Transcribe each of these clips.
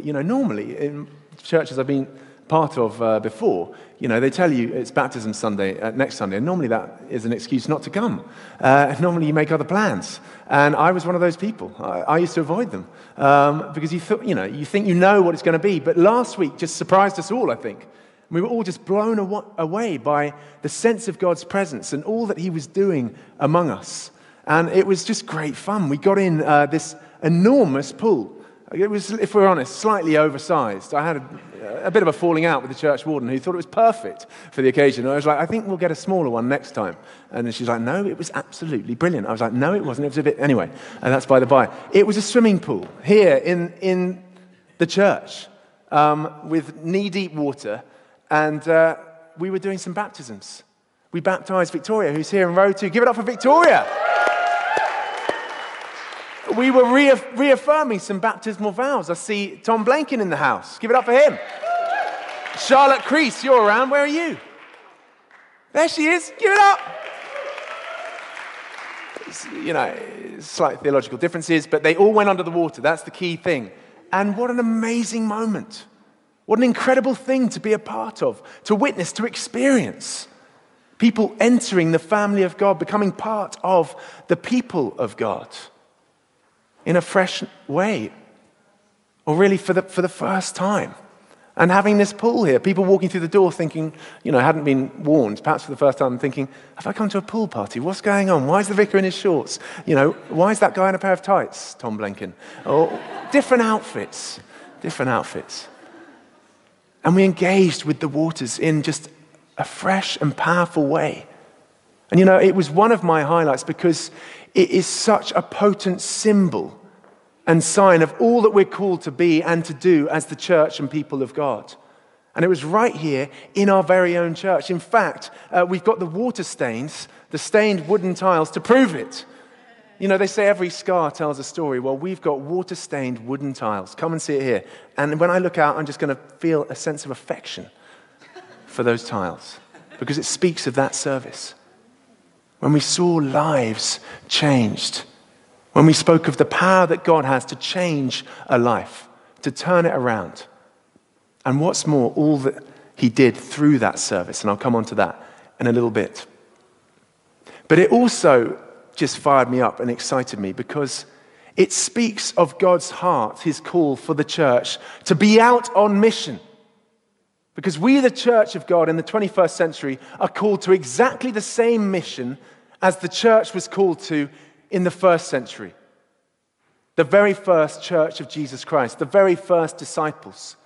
You know, normally in churches I've been part of uh, before, you know, they tell you it's baptism Sunday, uh, next Sunday, and normally that is an excuse not to come. Uh, normally you make other plans. And I was one of those people. I, I used to avoid them um, because you, th- you, know, you think you know what it's going to be. But last week just surprised us all, I think. We were all just blown away by the sense of God's presence and all that He was doing among us. And it was just great fun. We got in uh, this enormous pool. It was, if we're honest, slightly oversized. I had a, a, bit of a falling out with the church warden who thought it was perfect for the occasion. I was like, I think we'll get a smaller one next time. And she's like, no, it was absolutely brilliant. I was like, no, it wasn't. It was a bit, anyway, and that's by the by. It was a swimming pool here in, in the church um, with knee deep water. And uh, we were doing some baptisms. We baptized Victoria, who's here in row two. Give it up for Victoria we were reaffirming some baptismal vows. I see Tom Blanken in the house. Give it up for him. Charlotte Crease, you're around. Where are you? There she is. Give it up. You know, slight theological differences, but they all went under the water. That's the key thing. And what an amazing moment. What an incredible thing to be a part of, to witness, to experience. People entering the family of God, becoming part of the people of God in a fresh way, or really for the, for the first time. And having this pool here, people walking through the door thinking, you know, hadn't been warned, perhaps for the first time, thinking, have I come to a pool party? What's going on? Why is the vicar in his shorts? You know, why is that guy in a pair of tights, Tom Blenkin? Or different outfits, different outfits. And we engaged with the waters in just a fresh and powerful way. And you know, it was one of my highlights because it is such a potent symbol and sign of all that we're called to be and to do as the church and people of God. And it was right here in our very own church. In fact, uh, we've got the water stains, the stained wooden tiles to prove it. You know, they say every scar tells a story. Well, we've got water stained wooden tiles. Come and see it here. And when I look out, I'm just going to feel a sense of affection for those tiles because it speaks of that service when we saw lives changed, when we spoke of the power that God has to change a life, to turn it around. And what's more, all that He did through that service. And I'll come on to that in a little bit. But it also just fired me up and excited me because it speaks of God's heart, His call for the church to be out on mission. Because we, the church of God in the 21st century, are called to exactly the same mission as the church was called to in the first century. The very first church of Jesus Christ, the very first disciples.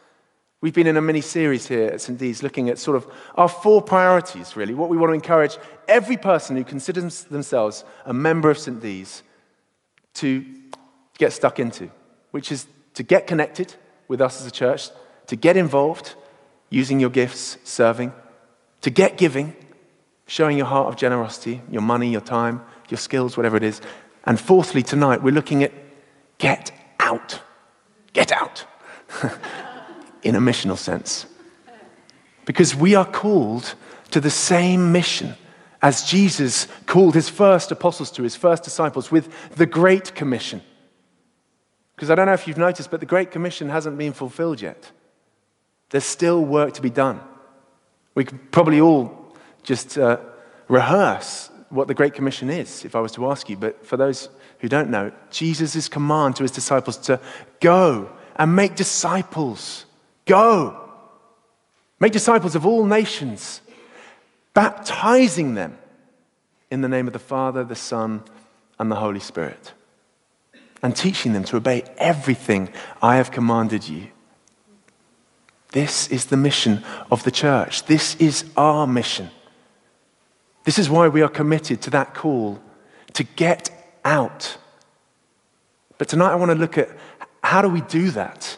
We've been in a mini series here at St. D's looking at sort of our four priorities, really, what we want to encourage every person who considers themselves a member of St. D's to get stuck into, which is to get connected with us as a church, to get involved, using your gifts, serving, to get giving, showing your heart of generosity, your money, your time, your skills, whatever it is. And fourthly, tonight, we're looking at get out. Get out. In a missional sense. Because we are called to the same mission as Jesus called his first apostles to, his first disciples, with the Great Commission. Because I don't know if you've noticed, but the Great Commission hasn't been fulfilled yet. There's still work to be done. We could probably all just uh, rehearse what the Great Commission is, if I was to ask you. But for those who don't know, Jesus' command to his disciples to go and make disciples. Go. Make disciples of all nations, baptizing them in the name of the Father, the Son, and the Holy Spirit, and teaching them to obey everything I have commanded you. This is the mission of the church. This is our mission. This is why we are committed to that call to get out. But tonight I want to look at how do we do that?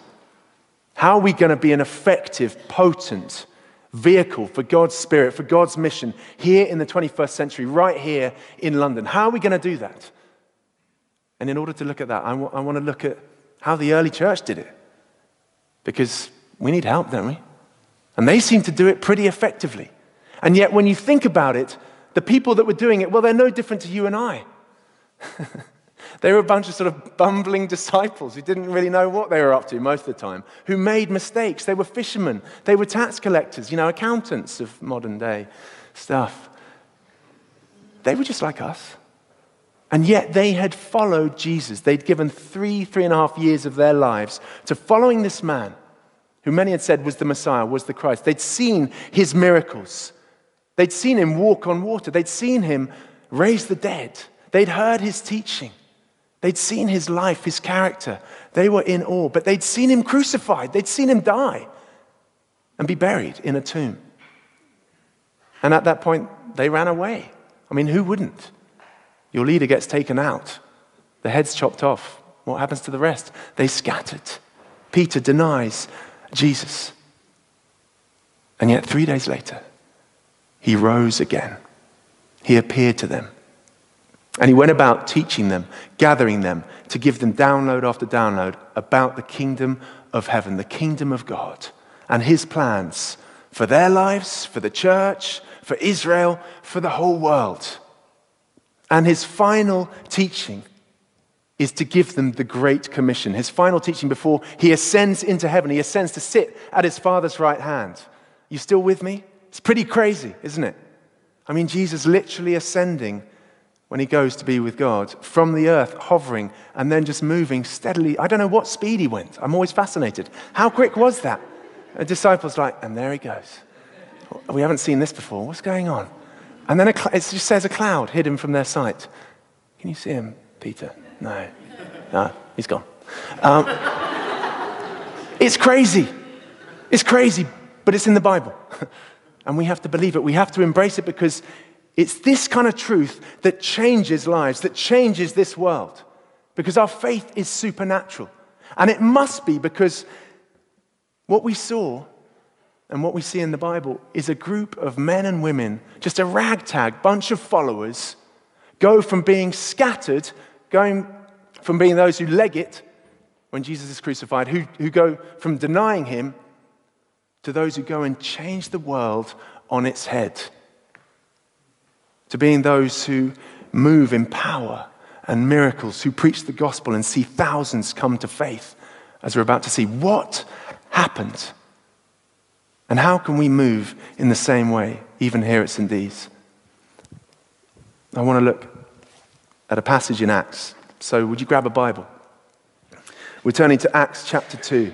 How are we going to be an effective, potent vehicle for God's Spirit, for God's mission here in the 21st century, right here in London? How are we going to do that? And in order to look at that, I, w- I want to look at how the early church did it. Because we need help, don't we? And they seem to do it pretty effectively. And yet, when you think about it, the people that were doing it, well, they're no different to you and I. They were a bunch of sort of bumbling disciples who didn't really know what they were up to most of the time, who made mistakes. They were fishermen, they were tax collectors, you know, accountants of modern day stuff. They were just like us. And yet they had followed Jesus. They'd given three, three and a half years of their lives to following this man who many had said was the Messiah, was the Christ. They'd seen his miracles. They'd seen him walk on water. They'd seen him raise the dead. They'd heard his teaching. They'd seen his life, his character. They were in awe, but they'd seen him crucified. They'd seen him die and be buried in a tomb. And at that point, they ran away. I mean, who wouldn't? Your leader gets taken out, the head's chopped off. What happens to the rest? They scattered. Peter denies Jesus. And yet, three days later, he rose again. He appeared to them. And he went about teaching them, gathering them to give them download after download about the kingdom of heaven, the kingdom of God, and his plans for their lives, for the church, for Israel, for the whole world. And his final teaching is to give them the Great Commission. His final teaching before he ascends into heaven, he ascends to sit at his Father's right hand. You still with me? It's pretty crazy, isn't it? I mean, Jesus literally ascending when he goes to be with God from the earth, hovering and then just moving steadily. I don't know what speed he went. I'm always fascinated. How quick was that? The disciples like, and there he goes. We haven't seen this before. What's going on? And then cl- it just says a cloud hid him from their sight. Can you see him, Peter? No. No, he's gone. Um, it's crazy. It's crazy, but it's in the Bible. and we have to believe it. We have to embrace it because it's this kind of truth that changes lives, that changes this world. Because our faith is supernatural. And it must be because what we saw and what we see in the Bible is a group of men and women, just a ragtag bunch of followers, go from being scattered, going from being those who leg it when Jesus is crucified, who, who go from denying him to those who go and change the world on its head to being those who move in power and miracles, who preach the gospel and see thousands come to faith, as we're about to see. What happened? And how can we move in the same way, even here at St. Dee's? I want to look at a passage in Acts. So, would you grab a Bible? We're turning to Acts chapter 2.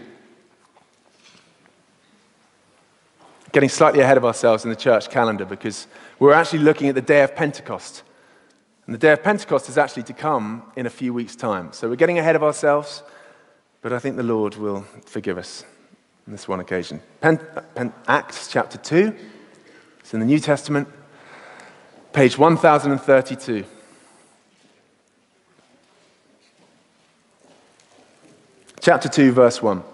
Getting slightly ahead of ourselves in the church calendar because we're actually looking at the day of Pentecost. And the day of Pentecost is actually to come in a few weeks' time. So we're getting ahead of ourselves, but I think the Lord will forgive us on this one occasion. Pen, Pen, Acts chapter 2, it's in the New Testament, page 1032. Chapter 2, verse 1.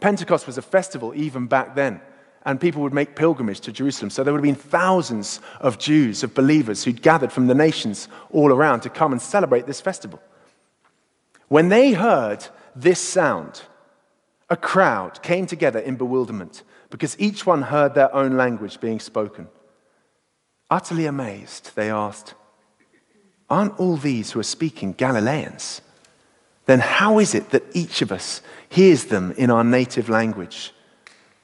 Pentecost was a festival even back then and people would make pilgrimage to Jerusalem. So there would have been thousands of Jews, of believers, who'd gathered from the nations all around to come and celebrate this festival. When they heard this sound, a crowd came together in bewilderment because each one heard their own language being spoken. Utterly amazed, they asked, Aren't all these who are speaking Galileans? Then how is it that each of us hears them in our native language?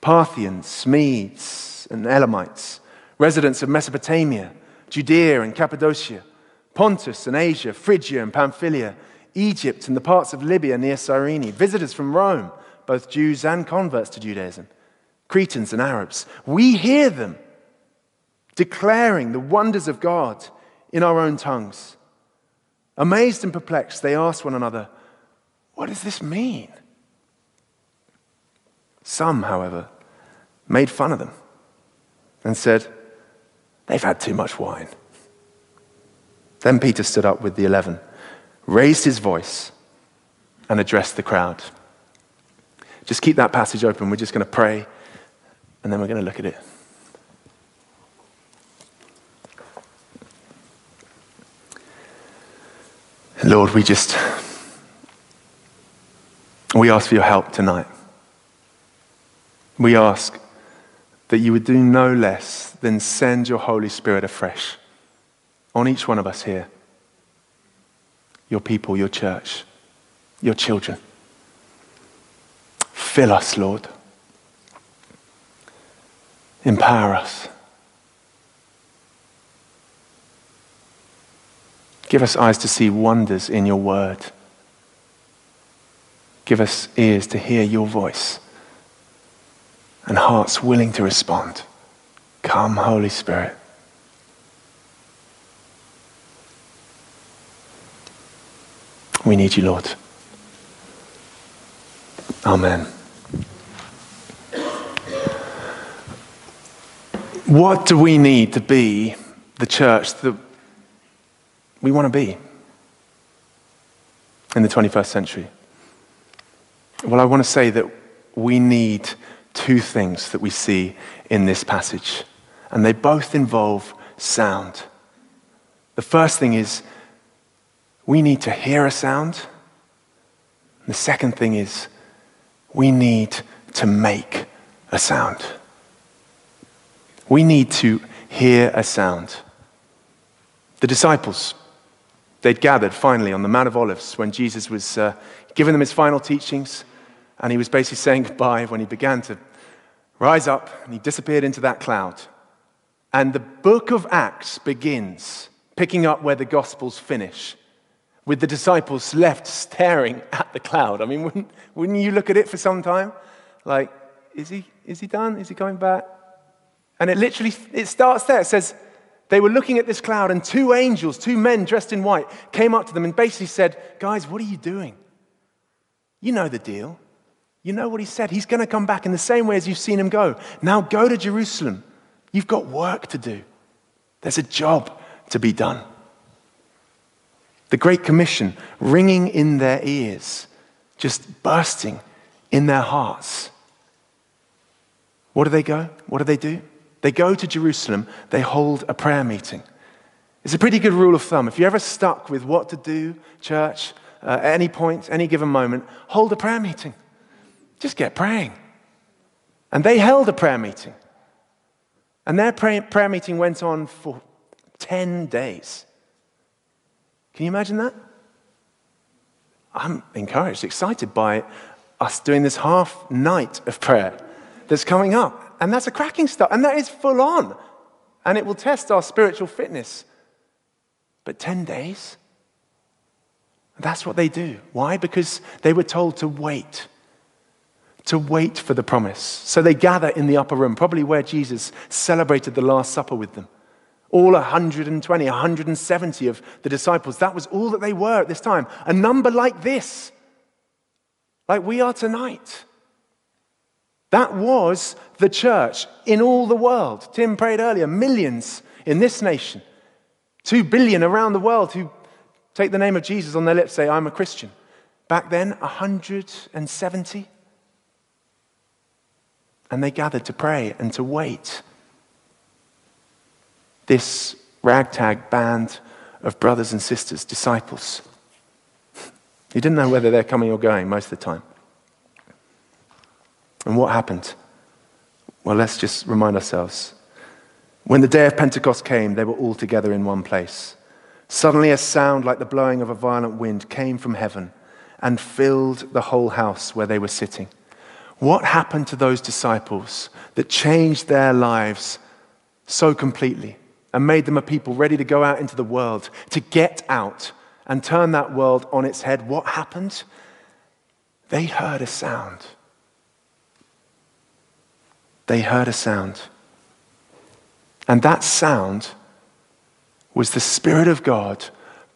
Parthians, Medes, and Elamites, residents of Mesopotamia, Judea and Cappadocia, Pontus and Asia, Phrygia and Pamphylia, Egypt and the parts of Libya near Cyrene, visitors from Rome, both Jews and converts to Judaism, Cretans and Arabs. We hear them declaring the wonders of God in our own tongues. Amazed and perplexed, they ask one another, What does this mean? Some, however, made fun of them and said, They've had too much wine. Then Peter stood up with the eleven, raised his voice, and addressed the crowd. Just keep that passage open. We're just going to pray, and then we're going to look at it. Lord, we just we ask for your help tonight. We ask that you would do no less than send your Holy Spirit afresh on each one of us here, your people, your church, your children. Fill us, Lord. Empower us. Give us eyes to see wonders in your word. Give us ears to hear your voice and hearts willing to respond. Come, Holy Spirit. We need you, Lord. Amen. What do we need to be the church that we want to be in the 21st century? Well, I want to say that we need two things that we see in this passage, and they both involve sound. The first thing is we need to hear a sound. The second thing is we need to make a sound. We need to hear a sound. The disciples, they'd gathered finally on the Mount of Olives when Jesus was uh, giving them his final teachings, and he was basically saying goodbye when he began to rise up and he disappeared into that cloud. And the book of Acts begins, picking up where the Gospels finish with the disciples left staring at the cloud. I mean, wouldn't, wouldn't you look at it for some time? Like, is he, is he done? Is he coming back? And it literally, it starts there. It says, they were looking at this cloud and two angels, two men dressed in white, came up to them and basically said, guys, what are you doing? You know the deal. You know what he said. He's going to come back in the same way as you've seen him go. Now go to Jerusalem. You've got work to do. There's a job to be done the Great Commission ringing in their ears, just bursting in their hearts. What do they go? What do they do? They go to Jerusalem, they hold a prayer meeting. It's a pretty good rule of thumb. If you're ever stuck with what to do, church, uh, at any point, any given moment, hold a prayer meeting. Just get praying. And they held a prayer meeting. And their prayer, prayer meeting went on for 10 days. Can you imagine that? I'm encouraged, excited by us doing this half night of prayer that's coming up. And that's a cracking start. And that is full on. And it will test our spiritual fitness. But 10 days? That's what they do. Why? Because they were told to wait. To wait for the promise. So they gather in the upper room, probably where Jesus celebrated the Last Supper with them all 120, 170 of the disciples. That was all that they were at this time. A number like this, like we are tonight. That was the church in all the world. Tim prayed earlier millions in this nation, two billion around the world who take the name of Jesus on their lips, say, I'm a Christian. Back then, 170. And they gathered to pray and to wait this ragtag band of brothers and sisters, disciples. You didn't know whether they're coming or going most of the time. And what happened? Well, let's just remind ourselves. When the day of Pentecost came, they were all together in one place. Suddenly, a sound like the blowing of a violent wind came from heaven and filled the whole house where they were sitting. What happened to those disciples that changed their lives so completely? and made them a people ready to go out into the world, to get out and turn that world on its head, what happened? They heard a sound. They heard a sound. And that sound was the Spirit of God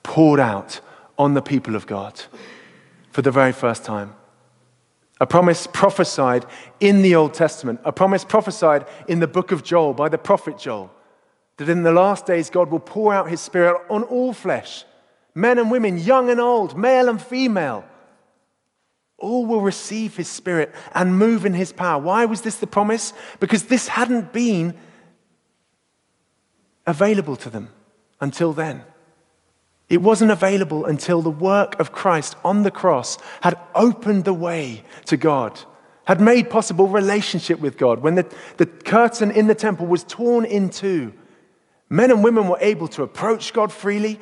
poured out on the people of God for the very first time. A promise prophesied in the Old Testament, a promise prophesied in the book of Joel by the prophet Joel that in the last days God will pour out his spirit on all flesh, men and women, young and old, male and female. All will receive his spirit and move in his power. Why was this the promise? Because this hadn't been available to them until then. It wasn't available until the work of Christ on the cross had opened the way to God, had made possible relationship with God. When the, the curtain in the temple was torn in two, men and women were able to approach God freely,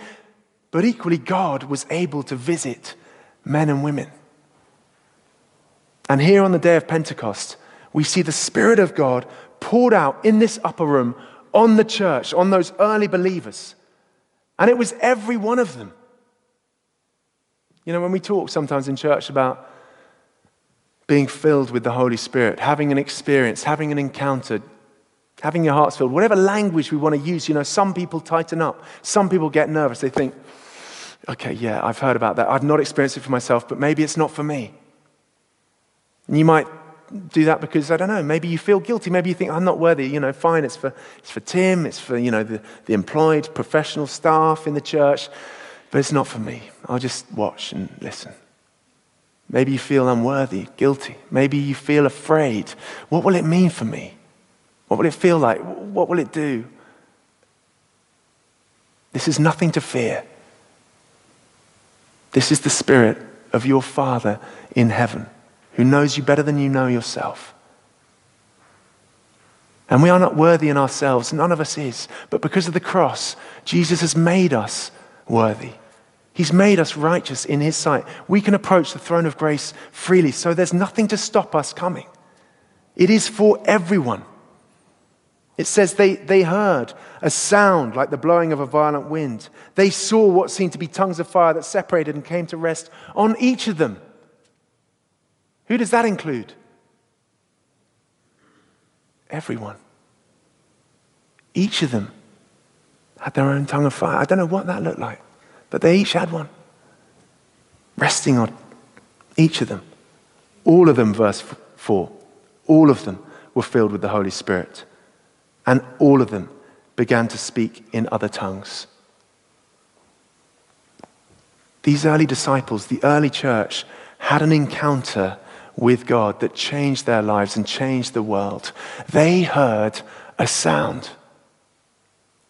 but equally, God was able to visit men and women. And here on the day of Pentecost, we see the Spirit of God poured out in this upper room on the church, on those early believers. And it was every one of them. You know, when we talk sometimes in church about being filled with the Holy Spirit, having an experience, having an encounter, having your hearts filled, whatever language we want to use, you know, some people tighten up. Some people get nervous. They think, okay, yeah, I've heard about that. I've not experienced it for myself, but maybe it's not for me. And you might do that because, I don't know, maybe you feel guilty. Maybe you think, I'm not worthy. You know, fine, it's for, it's for Tim, it's for, you know, the, the employed professional staff in the church, but it's not for me. I'll just watch and listen. Maybe you feel unworthy, guilty. Maybe you feel afraid. What will it mean for me? What will it feel like? What will it do? This is nothing to fear. This is the Spirit of your Father in heaven who knows you better than you know yourself. And we are not worthy in ourselves, none of us is. But because of the cross, Jesus has made us worthy. He's made us righteous in His sight. We can approach the throne of grace freely, so there's nothing to stop us coming. It is for everyone. It says they, they heard a sound like the blowing of a violent wind. They saw what seemed to be tongues of fire that separated and came to rest on each of them. Who does that include? Everyone. Each of them had their own tongue of fire. I don't know what that looked like, but they each had one. Resting on each of them. All of them, verse 4, all of them were filled with the Holy Spirit. And all of them began to speak in other tongues. These early disciples, the early church, had an encounter with God that changed their lives and changed the world. They heard a sound.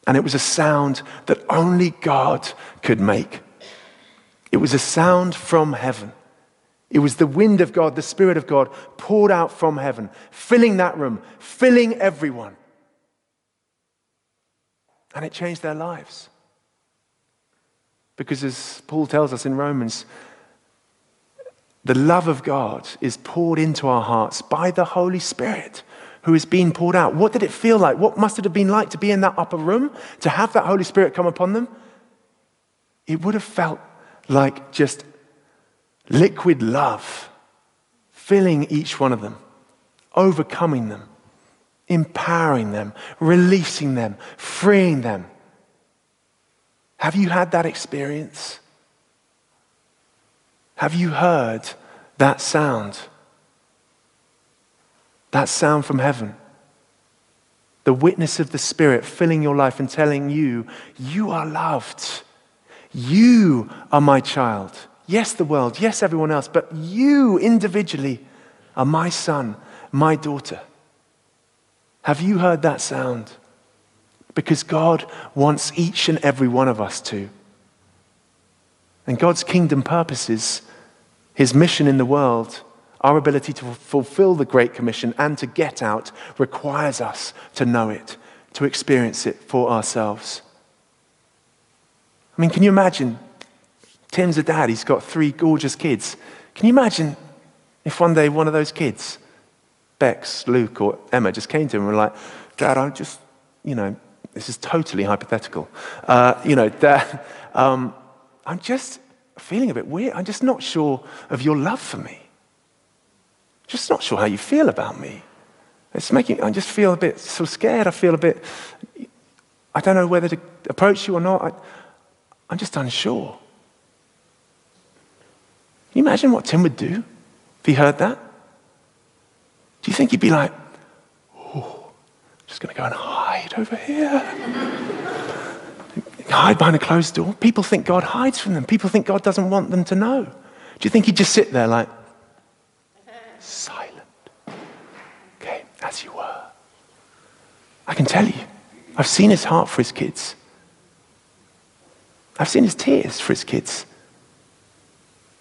And it was a sound that only God could make. It was a sound from heaven. It was the wind of God, the Spirit of God poured out from heaven, filling that room, filling everyone. And it changed their lives. Because as Paul tells us in Romans, the love of God is poured into our hearts by the Holy Spirit who is being poured out. What did it feel like? What must it have been like to be in that upper room, to have that Holy Spirit come upon them? It would have felt like just liquid love filling each one of them, overcoming them, empowering them, releasing them, freeing them. Have you had that experience? Have you heard that sound? That sound from heaven. The witness of the Spirit filling your life and telling you, you are loved. You are my child. Yes, the world. Yes, everyone else. But you individually are my son, my daughter. Have you heard that sound? Because God wants each and every one of us to. And God's kingdom purposes, his mission in the world, our ability to fulfill the Great Commission and to get out requires us to know it, to experience it for ourselves. I mean, can you imagine? Tim's a dad, he's got three gorgeous kids. Can you imagine if one day one of those kids, Bex, Luke, or Emma, just came to him and were like, Dad, I'm just, you know, this is totally hypothetical. Uh, you know, Dad, um, I'm just feeling a bit weird. I'm just not sure of your love for me. Just not sure how you feel about me. It's making, I just feel a bit so scared. I feel a bit, I don't know whether to approach you or not. I, I'm just unsure. Can you imagine what Tim would do if he heard that? Do you think he'd be like, oh, just going to go and hide over here. Hide behind a closed door. People think God hides from them. People think God doesn't want them to know. Do you think he'd just sit there like, silent? Okay, as you were. I can tell you, I've seen his heart for his kids. I've seen his tears for his kids.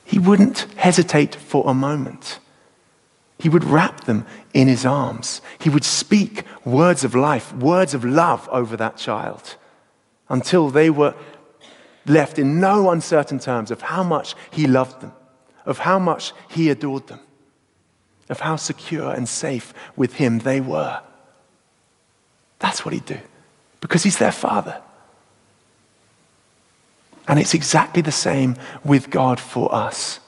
He wouldn't hesitate for a moment. He would wrap them in his arms. He would speak words of life, words of love over that child until they were left in no uncertain terms of how much he loved them, of how much he adored them, of how secure and safe with him they were. That's what he'd do because he's their father. And it's exactly the same with God for us.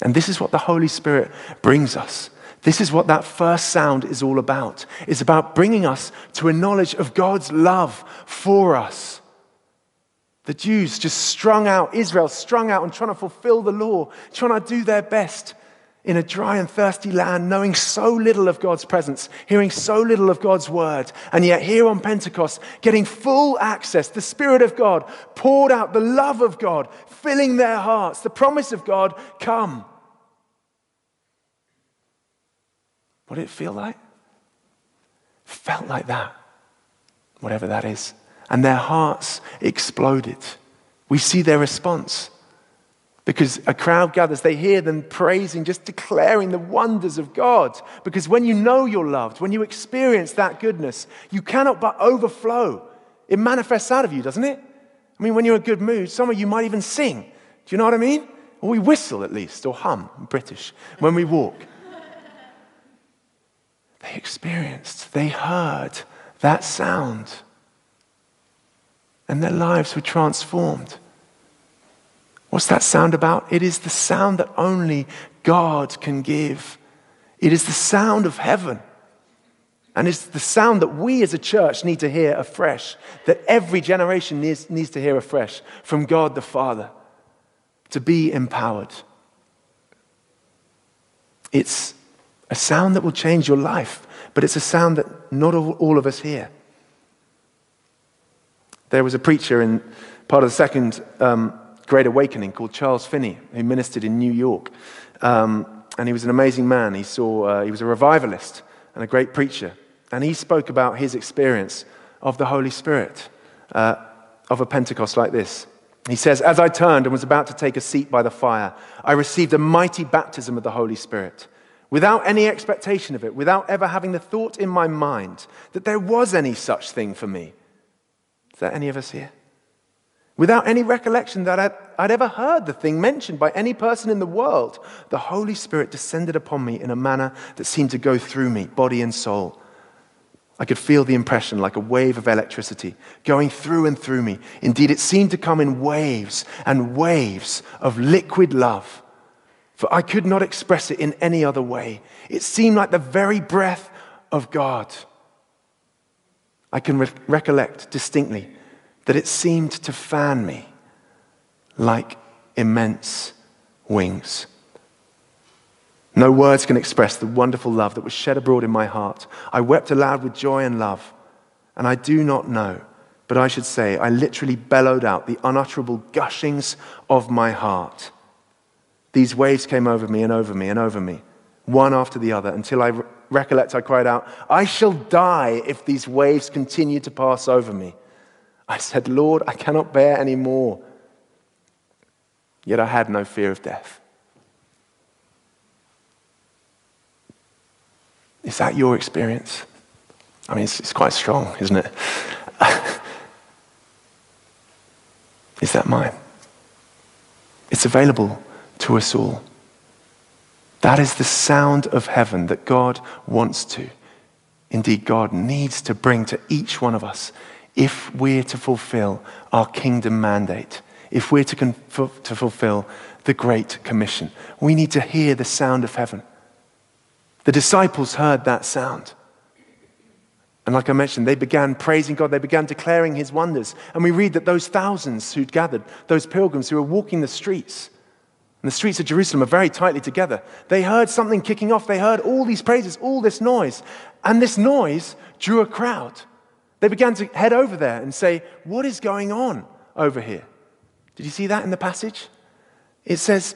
And this is what the Holy Spirit brings us. This is what that first sound is all about. It's about bringing us to a knowledge of God's love for us. The Jews just strung out, Israel strung out and trying to fulfill the law, trying to do their best in a dry and thirsty land, knowing so little of God's presence, hearing so little of God's word, and yet here on Pentecost, getting full access, the Spirit of God poured out, the love of God filling their hearts, the promise of God, come. What did it feel like? Felt like that, whatever that is. And their hearts exploded. We see their response because a crowd gathers. They hear them praising, just declaring the wonders of God. Because when you know you're loved, when you experience that goodness, you cannot but overflow. It manifests out of you, doesn't it? I mean, when you're in a good mood, some of you might even sing. Do you know what I mean? Or we whistle at least, or hum, British, when we walk. They experienced, they heard that sound, and their lives were transformed. What's that sound about? It is the sound that only God can give. It is the sound of heaven. And it's the sound that we as a church need to hear afresh, that every generation needs, needs to hear afresh from God the Father to be empowered. It's a sound that will change your life, but it's a sound that not all of us hear. There was a preacher in part of the second um, Great Awakening called Charles Finney, who ministered in New York. Um, and he was an amazing man. He, saw, uh, he was a revivalist and a great preacher. And he spoke about his experience of the Holy Spirit, uh, of a Pentecost like this. He says, As I turned and was about to take a seat by the fire, I received a mighty baptism of the Holy Spirit. Without any expectation of it, without ever having the thought in my mind that there was any such thing for me. Is there any of us here? Without any recollection that I'd, I'd, ever heard the thing mentioned by any person in the world, the Holy Spirit descended upon me in a manner that seemed to go through me, body and soul. I could feel the impression like a wave of electricity going through and through me. Indeed, it seemed to come in waves and waves of liquid love, for I could not express it in any other way. It seemed like the very breath of God. I can re- recollect distinctly that it seemed to fan me like immense wings. No words can express the wonderful love that was shed abroad in my heart. I wept aloud with joy and love, and I do not know, but I should say, I literally bellowed out the unutterable gushings of my heart. These waves came over me and over me and over me, one after the other, until I recollect I cried out, I shall die if these waves continue to pass over me. I said, Lord, I cannot bear any more. Yet I had no fear of death. Is that your experience? I mean, it's, it's quite strong, isn't it? Is that mine? It's available to us all. That is the sound of heaven that God wants to, indeed, God needs to bring to each one of us if we're to fulfill our kingdom mandate, if we're to, to fulfill the Great Commission, we need to hear the sound of heaven. The disciples heard that sound. And like I mentioned, they began praising God, they began declaring his wonders. And we read that those thousands who'd gathered, those pilgrims who were walking the streets, and the streets of Jerusalem are very tightly together, they heard something kicking off. They heard all these praises, all this noise. And this noise drew a crowd. They began to head over there and say, What is going on over here? Did you see that in the passage? It says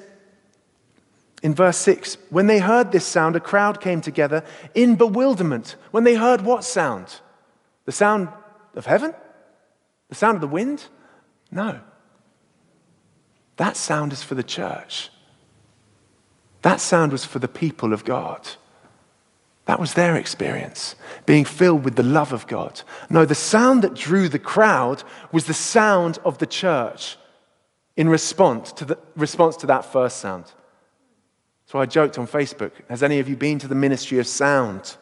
in verse 6 When they heard this sound, a crowd came together in bewilderment. When they heard what sound? The sound of heaven? The sound of the wind? No. That sound is for the church. That sound was for the people of God. That was their experience, being filled with the love of God. No, the sound that drew the crowd was the sound of the church in response to, the, response to that first sound. So I joked on Facebook Has any of you been to the ministry of sound?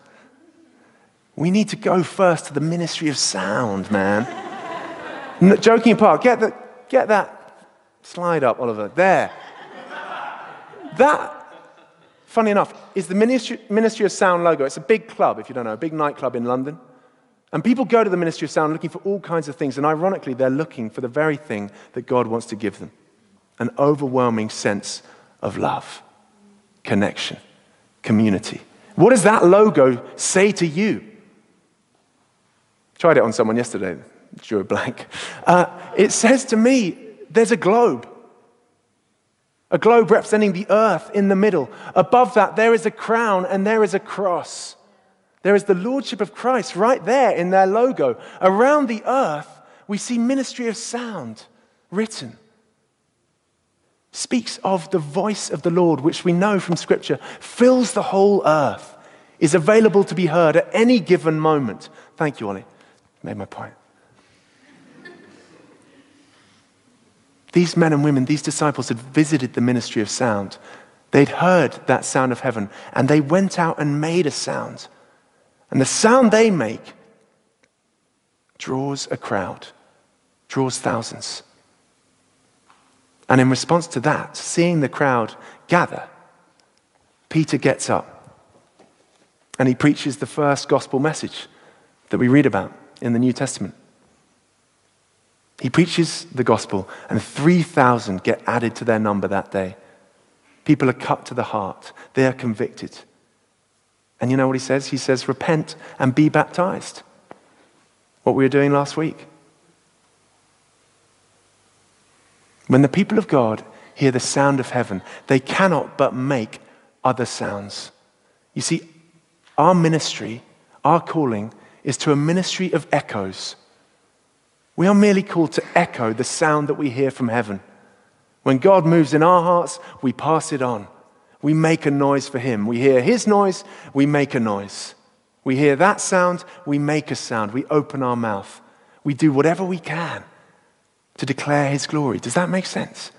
We need to go first to the ministry of sound, man. Joking apart, get, the, get that slide up, Oliver. There. That funny enough, is the Ministry, Ministry of Sound logo. It's a big club, if you don't know, a big nightclub in London. And people go to the Ministry of Sound looking for all kinds of things. And ironically, they're looking for the very thing that God wants to give them an overwhelming sense of love, connection, community. What does that logo say to you? Tried it on someone yesterday, drew a blank. Uh, it says to me, there's a globe a globe representing the earth in the middle. Above that, there is a crown and there is a cross. There is the Lordship of Christ right there in their logo. Around the earth, we see ministry of sound written. Speaks of the voice of the Lord, which we know from Scripture fills the whole earth, is available to be heard at any given moment. Thank you, Ollie. Made my point. These men and women, these disciples had visited the ministry of sound. They'd heard that sound of heaven and they went out and made a sound. And the sound they make draws a crowd, draws thousands. And in response to that, seeing the crowd gather, Peter gets up and he preaches the first gospel message that we read about in the New Testament. He preaches the gospel, and 3,000 get added to their number that day. People are cut to the heart, they are convicted. And you know what he says? He says, Repent and be baptized. What we were doing last week. When the people of God hear the sound of heaven, they cannot but make other sounds. You see, our ministry, our calling, is to a ministry of echoes. We are merely called to echo the sound that we hear from heaven. When God moves in our hearts, we pass it on. We make a noise for Him. We hear His noise, we make a noise. We hear that sound, we make a sound. We open our mouth. We do whatever we can to declare His glory. Does that make sense?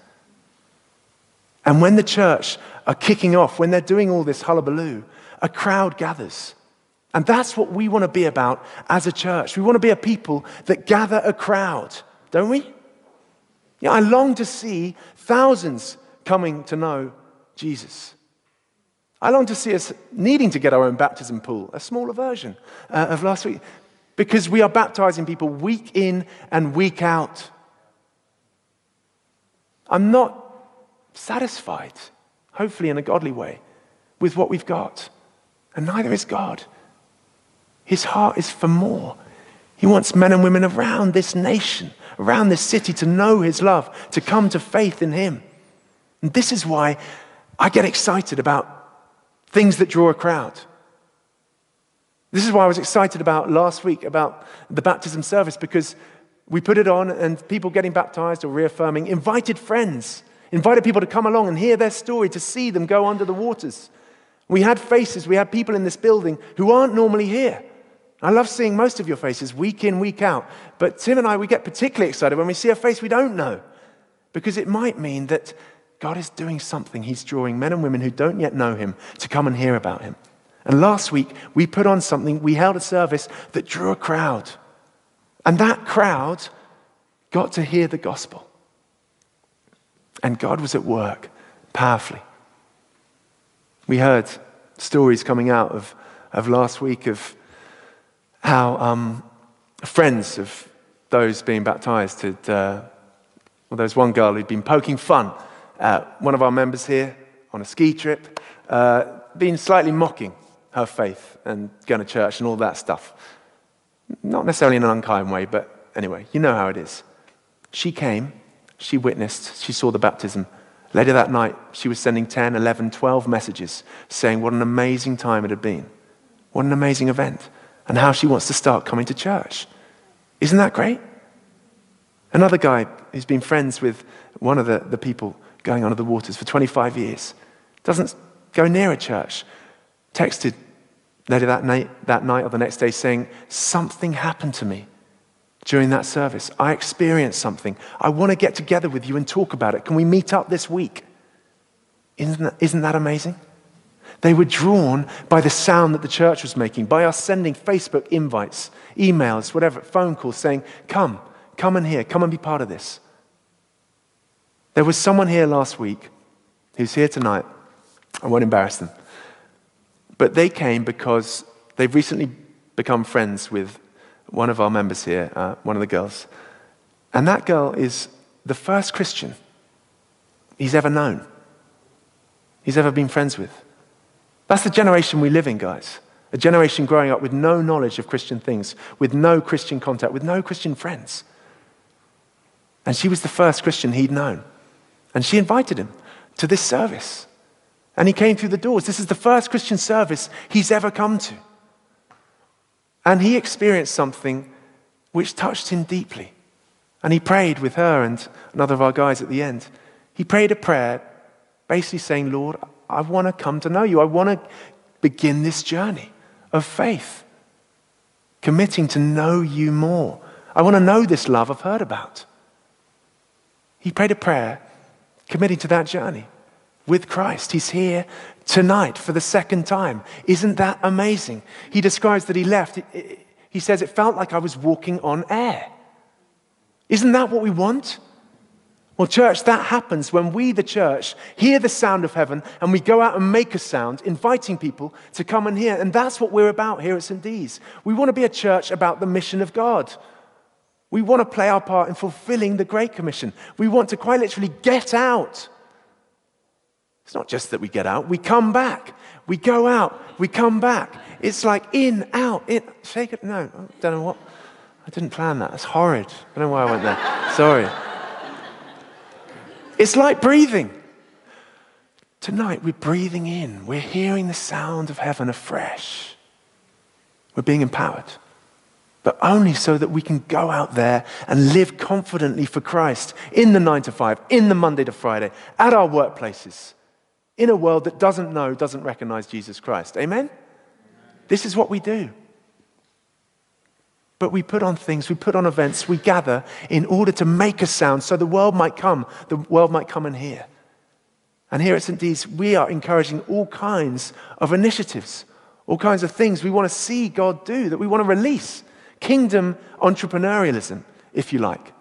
And when the church are kicking off, when they're doing all this hullabaloo, a crowd gathers. And that's what we want to be about as a church. We want to be a people that gather a crowd, don't we? Yeah, I long to see thousands coming to know Jesus. I long to see us needing to get our own baptism pool, a smaller version uh, of last week, because we are baptizing people week in and week out. I'm not satisfied, hopefully in a godly way, with what we've got, and neither is God. His heart is for more. He wants men and women around this nation, around this city to know His love, to come to faith in Him. And this is why I get excited about things that draw a crowd. This is why I was excited about last week about the baptism service because we put it on and people getting baptized or reaffirming invited friends, invited people to come along and hear their story, to see them go under the waters. We had faces, we had people in this building who aren't normally here. I love seeing most of your faces week in, week out. But Tim and I, we get particularly excited when we see a face we don't know because it might mean that God is doing something. He's drawing men and women who don't yet know Him to come and hear about Him. And last week, we put on something, we held a service that drew a crowd. And that crowd got to hear the gospel. And God was at work powerfully. We heard stories coming out of, of last week of how um, friends of those being baptized had, uh, well, there was one girl who'd been poking fun at one of our members here on a ski trip, uh, been slightly mocking her faith and going to church and all that stuff. Not necessarily in an unkind way, but anyway, you know how it is. She came, she witnessed, she saw the baptism. Later that night, she was sending 10, 11, 12 messages saying what an amazing time it had been. What an amazing event. And how she wants to start coming to church. Isn't that great? Another guy who's been friends with one of the, the people going under the waters for 25 years doesn't go near a church. Texted later that night, that night or the next day saying, Something happened to me during that service. I experienced something. I want to get together with you and talk about it. Can we meet up this week? Isn't that, isn't that amazing? They were drawn by the sound that the church was making, by us sending Facebook invites, emails, whatever, phone calls saying, Come, come and hear, come and be part of this. There was someone here last week who's here tonight. I won't embarrass them. But they came because they've recently become friends with one of our members here, uh, one of the girls. And that girl is the first Christian he's ever known, he's ever been friends with. That's the generation we live in, guys. A generation growing up with no knowledge of Christian things, with no Christian contact, with no Christian friends. And she was the first Christian he'd known. And she invited him to this service. And he came through the doors. This is the first Christian service he's ever come to. And he experienced something which touched him deeply. And he prayed with her and another of our guys at the end. He prayed a prayer basically saying, Lord, I want to come to know you. I want to begin this journey of faith, committing to know you more. I want to know this love I've heard about. He prayed a prayer committing to that journey with Christ. He's here tonight for the second time. Isn't that amazing? He describes that he left. He says, It felt like I was walking on air. Isn't that what we want? Well, church, that happens when we, the church, hear the sound of heaven and we go out and make a sound, inviting people to come and hear. And that's what we're about here at St. D's. We want to be a church about the mission of God. We want to play our part in fulfilling the Great Commission. We want to quite literally get out. It's not just that we get out, we come back. We go out, we come back. It's like in, out, in. Shake it. No, I don't know what. I didn't plan that. That's horrid. I don't know why I went there. Sorry. It's like breathing. Tonight, we're breathing in. We're hearing the sound of heaven afresh. We're being empowered. But only so that we can go out there and live confidently for Christ in the nine to five, in the Monday to Friday, at our workplaces, in a world that doesn't know, doesn't recognize Jesus Christ. Amen? Amen? This is what we do. But we put on things, we put on events, we gather in order to make a sound so the world might come, the world might come and hear. And here at St. D's, we are encouraging all kinds of initiatives, all kinds of things we want to see God do, that we want to release. Kingdom entrepreneurialism, if you like.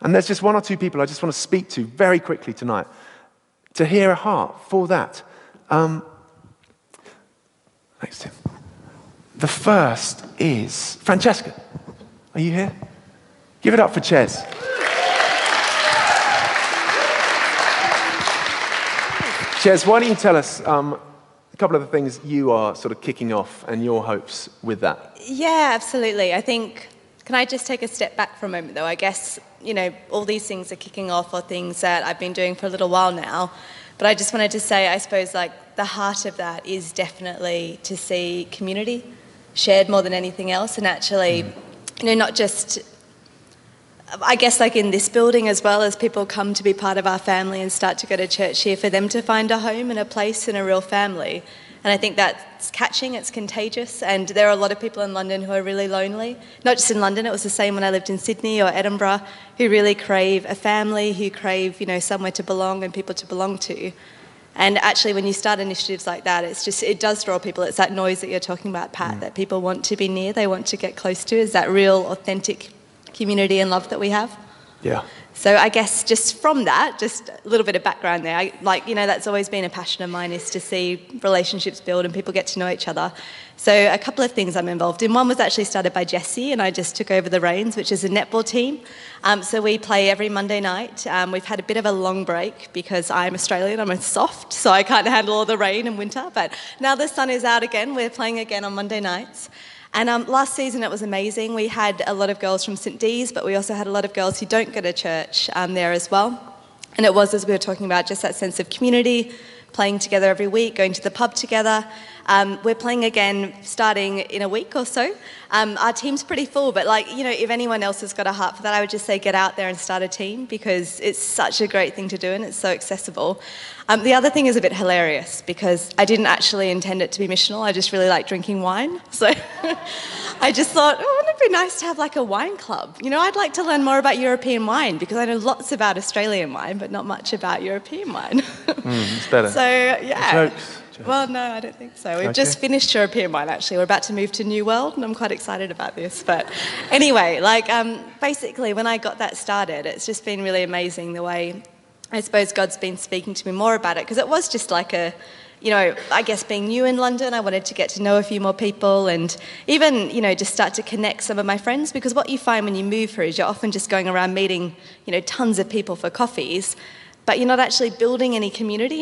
And there's just one or two people I just want to speak to very quickly tonight to hear a heart for that. Um, thanks, Tim. The first is Francesca. Are you here? Give it up for Ches. Ches, why don't you tell us um, a couple of the things you are sort of kicking off and your hopes with that? Yeah, absolutely. I think, can I just take a step back for a moment though? I guess, you know, all these things are kicking off or things that I've been doing for a little while now. But I just wanted to say, I suppose, like, the heart of that is definitely to see community shared more than anything else, and actually, mm. you know, not just. I guess, like in this building, as well as people come to be part of our family and start to go to church here, for them to find a home and a place and a real family. And I think that's catching, it's contagious. And there are a lot of people in London who are really lonely. Not just in London, it was the same when I lived in Sydney or Edinburgh, who really crave a family, who crave, you know, somewhere to belong and people to belong to. And actually, when you start initiatives like that, it's just it does draw people. It's that noise that you're talking about, Pat, mm. that people want to be near, they want to get close to. Is that real, authentic community and love that we have? Yeah. So I guess just from that, just a little bit of background there. I, like you know, that's always been a passion of mine is to see relationships build and people get to know each other. So a couple of things I'm involved in. One was actually started by Jesse, and I just took over the reins, which is a netball team. Um, so we play every Monday night. Um, we've had a bit of a long break because I'm Australian. I'm a soft, so I can't handle all the rain and winter. But now the sun is out again. We're playing again on Monday nights. And um, last season it was amazing. We had a lot of girls from St D's, but we also had a lot of girls who don't go to church um, there as well. And it was, as we were talking about, just that sense of community, playing together every week, going to the pub together. Um, we're playing again starting in a week or so. Um, our team's pretty full, but like, you know, if anyone else has got a heart for that, I would just say get out there and start a team because it's such a great thing to do and it's so accessible. Um, the other thing is a bit hilarious because I didn't actually intend it to be missional. I just really like drinking wine. So I just thought, oh, wouldn't it be nice to have like a wine club? You know, I'd like to learn more about European wine because I know lots about Australian wine, but not much about European wine. Mm, it's better. so, yeah. Jokes. Well, no, I don't think so. We've Okay. just finished European wine, actually. We're about to move to New World, and I'm quite excited about this. But anyway, like, um, basically, when I got that started, it's just been really amazing the way I suppose God's been speaking to me more about it, because it was just like a, you know, I guess being new in London, I wanted to get to know a few more people and even, you know, just start to connect some of my friends, because what you find when you move here is you're often just going around meeting, you know, tons of people for coffees, but you're not actually building any community.